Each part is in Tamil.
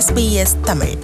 SBS தமிழ்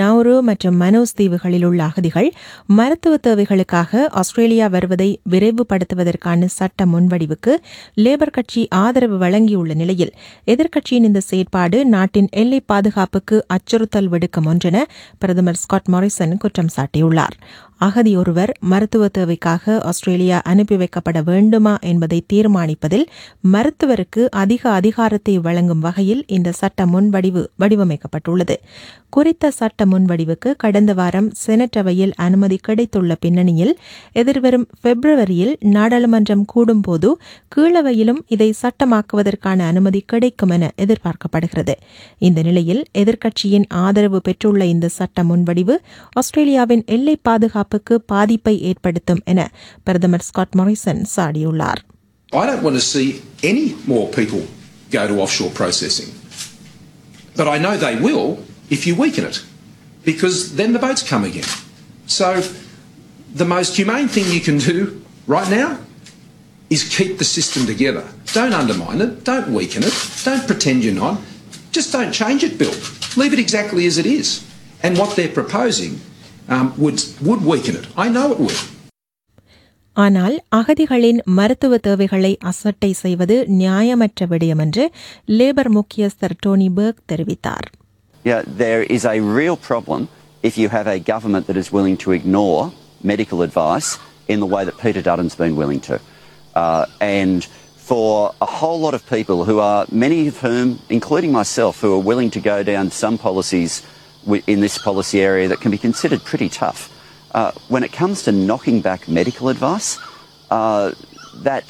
நௌரு மற்றும் மனோஸ் தீவுகளில் உள்ள அகதிகள் மருத்துவ தேவைகளுக்காக ஆஸ்திரேலியா வருவதை விரைவுபடுத்துவதற்கான சட்ட முன்வடிவுக்கு லேபர் கட்சி ஆதரவு வழங்கியுள்ள நிலையில் எதிர்க்கட்சியின் இந்த செயற்பாடு நாட்டின் எல்லை பாதுகாப்புக்கு அச்சுறுத்தல் விடுக்கும் ஒன்றென பிரதமர் ஸ்காட் மாரிசன் குற்றம் சாட்டியுள்ளார். அகதி ஒருவர் மருத்துவ தேவைக்காக ஆஸ்திரேலியா அனுப்பி வைக்கப்பட வேண்டுமா என்பதை தீர்மானிப்பதில் மருத்துவருக்கு அதிக அதிகாரத்தை வழங்கும் வகையில் இந்த சட்ட முன்வடிவு வடிவமைக்கப்பட்டுள்ளது. குறித்த சட்ட முன்வடிவுக்கு கடந்த வாரம் செனட் அவையில் அனுமதி கிடைத்துள்ள பின்னணியில் எதிர்வரும் பிப்ரவரியில் நாடாளுமன்றம் கூடும்போது கீழவையிலும் இதை சட்டமாக்குவதற்கான அனுமதி கிடைக்கும் என எதிர்பார்க்கப்படுகிறது. இந்த நிலையில் எதிர்க்கட்சியின் ஆதரவு பெற்றுள்ள இந்த சட்ட முன்வடிவு ஆஸ்திரேலியாவின் எல்லை பாதுகாப்பு பாதுகாப்புக்கு பாதிப்பை ஏற்படுத்தும் என பிரதமர் Scott Morrison சாடியுள்ளார் I don't want to see any more people go to offshore processing. But I know they will if you weaken it, because then the boats come again. So the most humane thing you can do right now is keep the system together. Don't undermine it, don't weaken it, don't pretend you're not. Just don't change it, Bill. Leave it exactly as it is. And what they're proposing um, would, would weaken it. I know it will. ஆனால் அகதிகளின் மருத்துவ தேவைகளை அசட்டை செய்வது நியாயமற்ற விடயம் என்று லேபர் முக்கியஸ்தர் டோனி பெர்க் தெரிவித்தார் Yeah, there is a real problem if you have a government that is willing to ignore medical advice in the way that Peter Dutton's been willing to. Uh, and for a whole lot of people who are, many of whom, including myself, who are willing to go down some policies in this policy area that can be considered pretty tough, uh, when it comes to knocking back medical advice, uh, that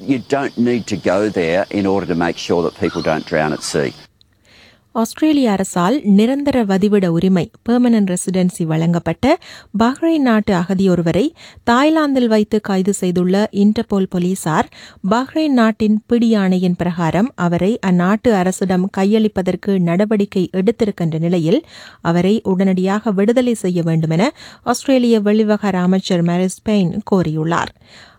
you don't need to go there in order to make sure that people don't drown at sea. ஆஸ்திரேலிய அரசால் நிரந்தர வதிவிட உரிமை பெர்மனன்ட் ரெசிடென்சி வழங்கப்பட்ட பஹ்ரைன் நாட்டு அகதியொருவரை தாய்லாந்தில் வைத்து கைது செய்துள்ள இன்டர்போல் போலீசார் பஹ்ரைன் நாட்டின் பிடியாணையின் பிரகாரம் அவரை அந்நாட்டு அரசிடம் கையளிப்பதற்கு நடவடிக்கை எடுத்திருக்கின்ற நிலையில் அவரை உடனடியாக விடுதலை செய்ய வேண்டுமென ஆஸ்திரேலிய வெளிவகார அமைச்சர் மேரிஸ் பெயின் கோரியுள்ளார்.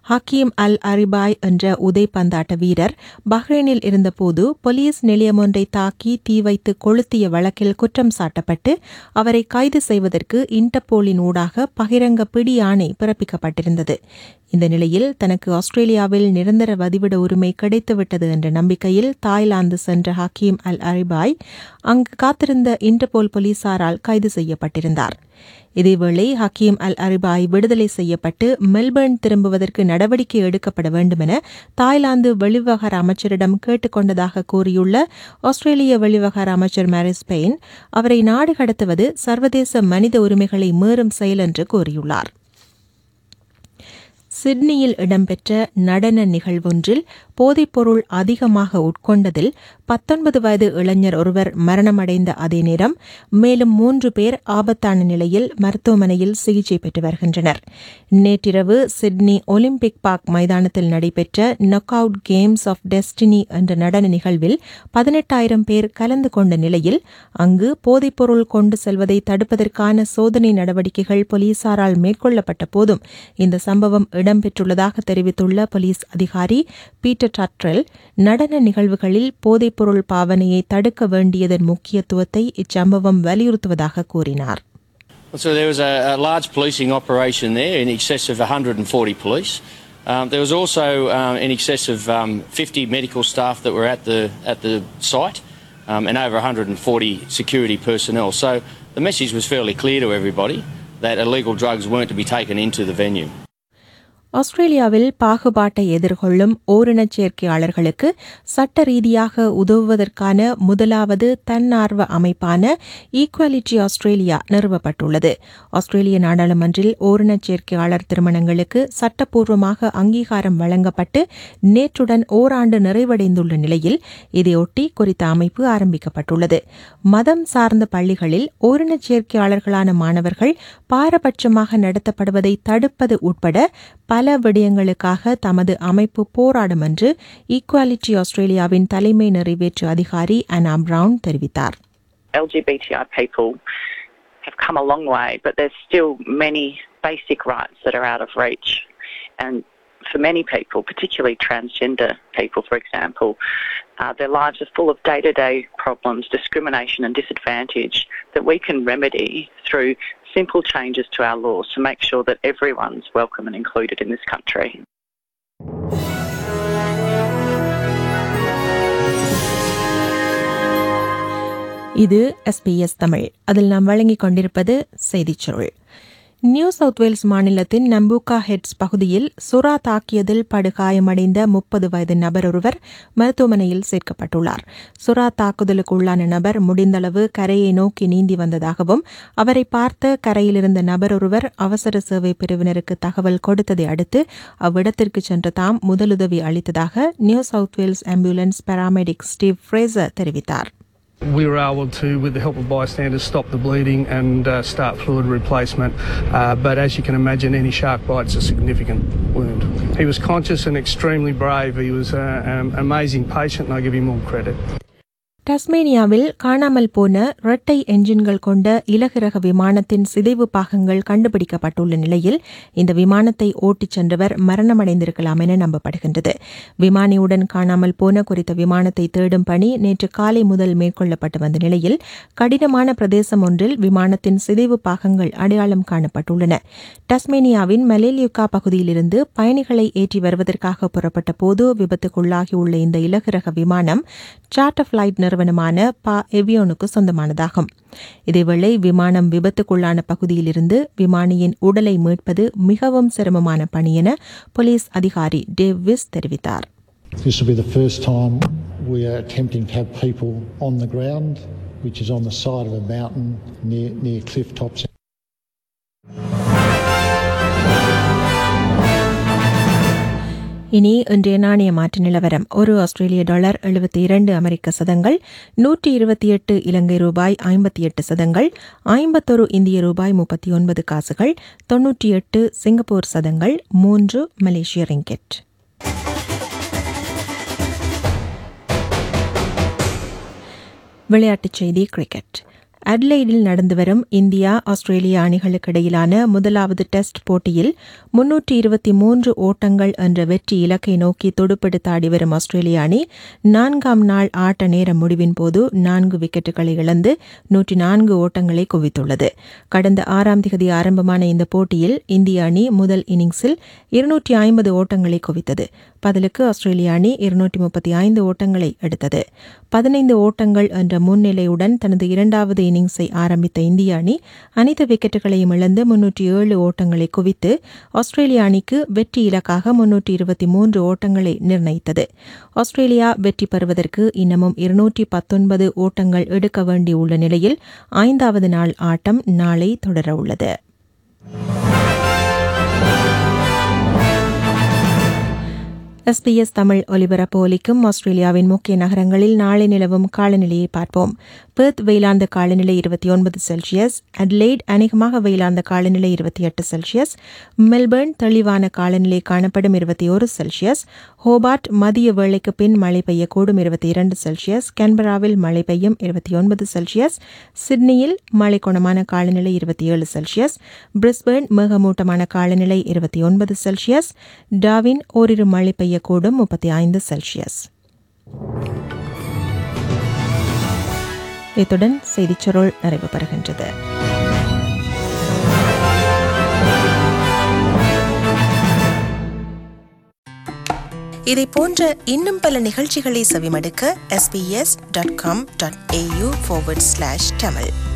ஹக்கீம் அல் அரிபாய் என்ற உதைப்பந்தாட்ட வீரர் பஹ்ரைனில் இருந்தபோது போலீஸ் நிலையம் ஒன்றை தாக்கி தீ வைத்து கொளுத்திய வழக்கில் குற்றம் சாட்டப்பட்டு அவரை கைது செய்வதற்கு இன்டர்போலின் ஊடாக பகிரங்க பிடி ஆணை பிறப்பிக்கப்பட்டிருந்தது. இந்த நிலையில் தனக்கு ஆஸ்திரேலியாவில் நிரந்தர வதிவிட உரிமை கிடைத்துவிட்டது என்ற நம்பிக்கையில் தாய்லாந்து சென்ற ஹக்கீம் அல் அரிபாய் அங்கு காத்திருந்த இன்டர்போல் போலீசாரால் கைது செய்யப்பட்டிருந்தார். இதேவேளை ஹக்கீம் அல் அரிபாய் விடுதலை செய்யப்பட்டு மெல்பர்ன் திரும்புவதற்கு நடவடிக்கை எடுக்கப்பட வேண்டுமென தாய்லாந்து வெளிவகார அமைச்சரிடம் கேட்டுக்கொண்டதாக கூறியுள்ள ஆஸ்திரேலிய வெளிவகார அமைச்சர் மேரிஸ் பெயின் அவரை நாடு கடத்துவது சர்வதேச மனித உரிமைகளை மீறும் செயல் என்று கூறியுள்ளார். சிட்னியில் இடம்பெற்ற நடன நிகழ்வொன்றில் போதைப்பொருள் அதிகமாக உட்கொண்டதில் பத்தொன்பது வயது இளைஞர் ஒருவர் மரணமடைந்த அதே நேரம் மேலும் மூன்று பேர் ஆபத்தான நிலையில் மருத்துவமனையில் சிகிச்சை பெற்று வருகின்றனர். நேற்றிரவு சிட்னி ஒலிம்பிக் பார்க் மைதானத்தில் நடைபெற்ற knock out games of destiny என்ற நடன நிகழ்வில் பதினெட்டாயிரம் பேர் கலந்து கொண்ட நிலையில் அங்கு போதைப்பொருள் கொண்டு செல்வதை தடுப்பதற்கான சோதனை நடவடிக்கைகள் போலீசாரால் மேற்கொள்ளப்பட்ட போதும் இந்த சம்பவம் இடம்பெற்றுள்ளதாக தெரிவித்துள்ள போலீஸ் அதிகாரி பீட்டர் டட்ரல் நடன நிகழ்வுகளில் போதைப்பொருள் பாவனையை தடுக்க வேண்டியதன் முக்கியத்துவத்தை இச்சம்பவம் வலியுறுத்துவதாக கூறினார் So there was a, a large policing operation there in excess of 140 police. Um, there was also um, in excess of um, 50 medical staff that were at the at the site, um, and over 140 security personnel. So the message was fairly clear to everybody that illegal drugs weren't to be taken into the venue. ஆஸ்திரேலியாவில் பாகுபாட்டை எதிர்கொள்ளும் ஓரினச் சேர்க்கையாளர்களுக்கு சட்ட ரீதியாக உதவுவதற்கான முதலாவது தன்னார்வ அமைப்பான ஈக்குவாலிட்டி ஆஸ்திரேலியா நிறுவப்பட்டுள்ளது. ஆஸ்திரேலிய நாடாளுமன்றில் ஓரினச் சேர்க்கையாளர் திருமணங்களுக்கு சட்டப்பூர்வமாக அங்கீகாரம் வழங்கப்பட்டு நேற்றுடன் ஓராண்டு நிறைவடைந்துள்ள நிலையில் இதையொட்டி குறித்த அமைப்பு ஆரம்பிக்கப்பட்டுள்ளது. மதம் சார்ந்த பள்ளிகளில் ஓரினச் சேர்க்கையாளர்களான மாணவர்கள் பாரபட்சமாக நடத்தப்படுவதை தடுப்பது உட்பட பல விடயங்களுக்காக தமது அமைப்பு போராடும் என்று ஈக்குவாலிட்டி ஆஸ்திரேலியாவின் தலைமை நிறைவேற்று அதிகாரி அனா பிரவுன் தெரிவித்தார் LGBTI people have come a long way, but there's still many basic rights that are out of reach. And for many people, particularly transgender people, for example, uh, their lives are full of day to day problems, discrimination, and disadvantage that we can remedy through simple changes to our laws to make sure that everyone's welcome and included in this country. இது எஸ்பிஎஸ் தமிழ் அதில் நாம் வழங்கிக் கொண்டிருப்பது செய்திச் சுருள் நியூ சவுத் வேல்ஸ் மாநிலத்தின் நம்பூக்கா ஹெட்ஸ் பகுதியில் சுறா தாக்கியதில் படுகாயமடைந்த முப்பது வயது நபர் ஒருவர் மருத்துவமனையில் சேர்க்கப்பட்டுள்ளார். சுறா தாக்குதலுக்கு உள்ளான நபர் முடிந்தளவு கரையை நோக்கி நீந்தி வந்ததாகவும் அவரை பார்த்த கரையிலிருந்த நபர் ஒருவர் அவசர சேவை பிரிவினருக்கு தகவல் கொடுத்ததை அடுத்து அவ்விடத்திற்கு சென்று தாம் முதலுதவி அளித்ததாக New South Wales ambulance paramedic Steve Fraser தெரிவித்தார். We were able to, with the help of bystanders, stop the bleeding and uh, start fluid replacement. Uh, but as you can imagine, any shark bite's a significant wound. He was conscious and extremely brave. He was uh, an amazing patient, and I give him all credit. டஸ்மேனியாவில் காணாமல் போன இரட்டை என்ஜின்கள் கொண்ட இலகுரக விமானத்தின் சிதைவு பாகங்கள் கண்டுபிடிக்கப்பட்டுள்ள நிலையில் இந்த விமானத்தை ஓட்டிச் சென்றவர் மரணமடைந்திருக்கலாம் என நம்பப்படுகின்றது. விமானியுடன் காணாமல் போன குறித்த விமானத்தை தேடும் பணி நேற்று காலை முதல் மேற்கொள்ளப்பட்டு வந்த நிலையில் கடினமான பிரதேசம் ஒன்றில் விமானத்தின் சிதைவு பாகங்கள் அடையாளம் காணப்பட்டுள்ளன. டஸ்மேனியாவின் மலேலியுக்கா பகுதியிலிருந்து பயணிகளை ஏற்றி வருவதற்காக புறப்பட்ட போது விபத்துக்குள்ளாகியுள்ள இந்த இலகுரக விமானம் சார்ட்டர் பிளைட் நிறுவனமான பா எவியோனுக்கு சொந்தமானதாகும் இதேவேளை விமானம் விபத்துக்குள்ளான பகுதியிலிருந்து விமானியின் உடலை மீட்பது மிகவும் சிரமமான பணி என போலீஸ் அதிகாரி டேவ் விஸ் தெரிவித்தார் This will be the first time we are attempting to have people on the ground, which is on the side of a mountain near, near cliff tops. இனி இன்றைய நாணய மாற்று நிலவரம். ஒரு ஆஸ்திரேலிய டாலர் எழுபத்தி இரண்டு அமெரிக்க சதங்கள் நூற்றி இருபத்தி எட்டு இலங்கை ரூபாய் ஐம்பத்தி எட்டு சதங்கள் ஐம்பத்தொரு இந்திய ரூபாய் முப்பத்தி ஒன்பது காசுகள் தொன்னூற்றி எட்டு சிங்கப்பூர் சதங்கள் மூன்று மலேசிய ரிங்கெட். விளையாட்டுச் செய்தி கிரிக்கெட். அட்லைடில் நடந்து வரும் இந்தியா ஆஸ்திரேலியா அணிகளுக்கு இடையிலான முதலாவது டெஸ்ட் போட்டியில் முன்னூற்றி இருபத்தி மூன்று ஓட்டங்கள் என்ற வெற்றி இலக்கை நோக்கி துடுப்பெடுத்தாடி வரும் ஆஸ்திரேலிய அணி நான்காம் நாள் ஆட்ட நேர முடிவின் போது நான்கு விக்கெட்டுகளை இழந்து நூற்றி நான்கு ஓட்டங்களை குவித்துள்ளது. கடந்த ஆறாம் திகதி ஆரம்பமான இந்த போட்டியில் இந்திய அணி முதல் இன்னிங்ஸில் இருநூற்றி ஐம்பது ஓட்டங்களை குவித்தது. பதிலுக்கு ஆஸ்திரேலிய அணி இருநூற்றி முப்பத்தி ஐந்து ஓட்டங்களை எடுத்தது. பதினைந்து ஓட்டங்கள் என்ற முன்னிலையுடன் தனது இரண்டாவது இன்னிங்ஸை ஆரம்பித்த இந்திய அணி அனைத்து விக்கெட்டுகளையும் இழந்து முன்னூற்றி ஏழு ஓட்டங்களை குவித்து ஆஸ்திரேலிய அணிக்கு வெற்றி இலக்காக முன்னூற்றி இருபத்தி மூன்று ஓட்டங்களை நிர்ணயித்தது. ஆஸ்திரேலியா வெற்றி பெறுவதற்கு இன்னமும் இருநூற்றி பத்தொன்பது ஓட்டங்கள் எடுக்க வேண்டியுள்ள நிலையில் ஐந்தாவது நாள் ஆட்டம் நாளை தொடரவுள்ளது. எஸ்பிஎஸ் தமிழ் ஒலிபரப்பு ஒலிக்கும் ஆஸ்திரேலியாவின் முக்கிய நகரங்களில் நாளை நிலவும் காலநிலையை பார்ப்போம். பெர்த் வெயிலாந்த காலநிலை இருபத்தி ஒன்பது செல்சியஸ் அட்லைட் அநேகமாக வெயிலாந்த காலநிலை இருபத்தி எட்டு செல்சியஸ் மெல்பர்ன் தெளிவான காலநிலை காணப்படும் இருபத்தி ஒரு செல்சியஸ் ஹோபார்ட் மதிய வேளைக்கு பின் மழை பெய்யக்கூடும் இருபத்தி இரண்டு செல்சியஸ் கேன்பராவில் மழை பெய்யும் இருபத்தி ஒன்பது செல்சியஸ் சிட்னியில் மழை குணமான காலநிலை இருபத்தி ஏழு செல்சியஸ் பிரிஸ்பர்ன் மேகமூட்டமான காலநிலை இருபத்தி ஒன்பது செல்சியஸ் டாவின் ஓரிரு மழை பெய்யக்கூடும் முப்பத்தி ஐந்து செல்சியஸ். இத்துடன் செய்திச் சுருள் நிறைவு பெறுகின்றது. இதை போன்ற இன்னும் பல நிகழ்ச்சிகளை செவிமடுக்க sbs.com.au forward ஸ்லாஷ் தமிழ்